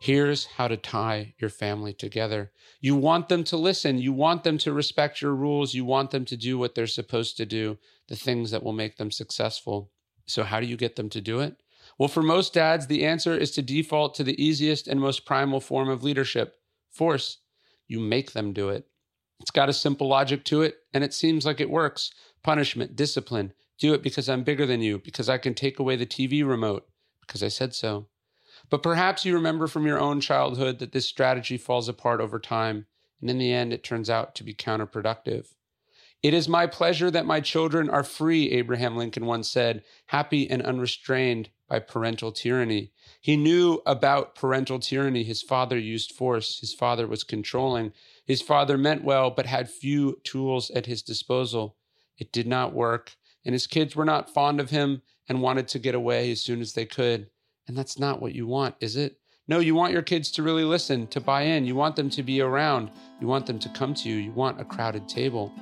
Here's how to tie your family together. You want them to listen. You want them to respect your rules. You want them to do what they're supposed to do, the things that will make them successful. So, how do you get them to do it? Well, for most dads, the answer is to default to the easiest and most primal form of leadership force. You make them do it. It's got a simple logic to it, and it seems like it works. Punishment, discipline. Do it because I'm bigger than you, because I can take away the TV remote, because I said so. But perhaps you remember from your own childhood that this strategy falls apart over time, and in the end, it turns out to be counterproductive. It is my pleasure that my children are free, Abraham Lincoln once said, happy and unrestrained by parental tyranny. He knew about parental tyranny. His father used force, his father was controlling. His father meant well, but had few tools at his disposal. It did not work, and his kids were not fond of him and wanted to get away as soon as they could. And that's not what you want, is it? No, you want your kids to really listen, to buy in. You want them to be around. You want them to come to you. You want a crowded table.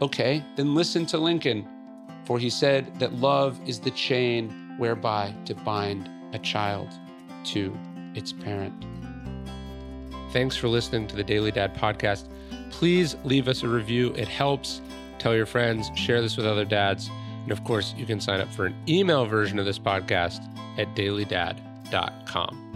Okay, then listen to Lincoln, for he said that love is the chain whereby to bind a child to its parent. Thanks for listening to the Daily Dad podcast. Please leave us a review, it helps. Tell your friends, share this with other dads. And of course, you can sign up for an email version of this podcast at dailydad.com.